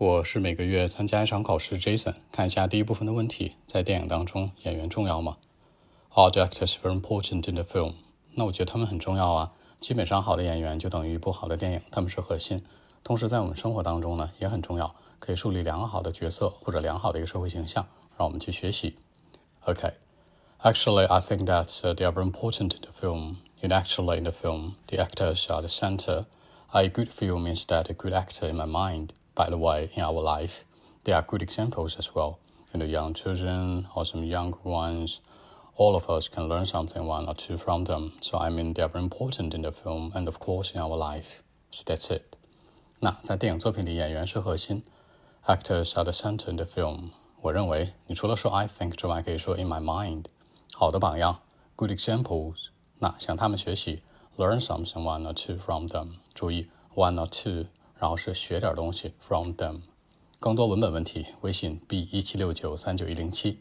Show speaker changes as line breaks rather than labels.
我是每个月参加一场考试，Jason。看一下第一部分的问题，在电影当中，演员重要吗？Are the actors very important in the film？那我觉得他们很重要啊。基本上，好的演员就等于一部好的电影，他们是核心。同时，在我们生活当中呢，也很重要，可以树立良好的角色或者良好的一个社会形象，让我们去学习。OK，Actually, I think that they are very important in the film. In actually in the film, the actors are the center. A good film means that a good actor in my mind. by the way, in our life, there are good examples as well. You know, young children or some young ones, all of us can learn something one or two from them. So I mean, they are very important in the film and of course in our life. So that's it. 那在电影作品里，演员是核心，actors are the center in the film。我认为，你除了说 I think 之外，可以说 in my mind。好的榜样，good examples。那向他们学习，learn something one or two from them。注意 one or two。 然后是学点东西 from them。更多文本问题，微信 b 一七六九三九一零七。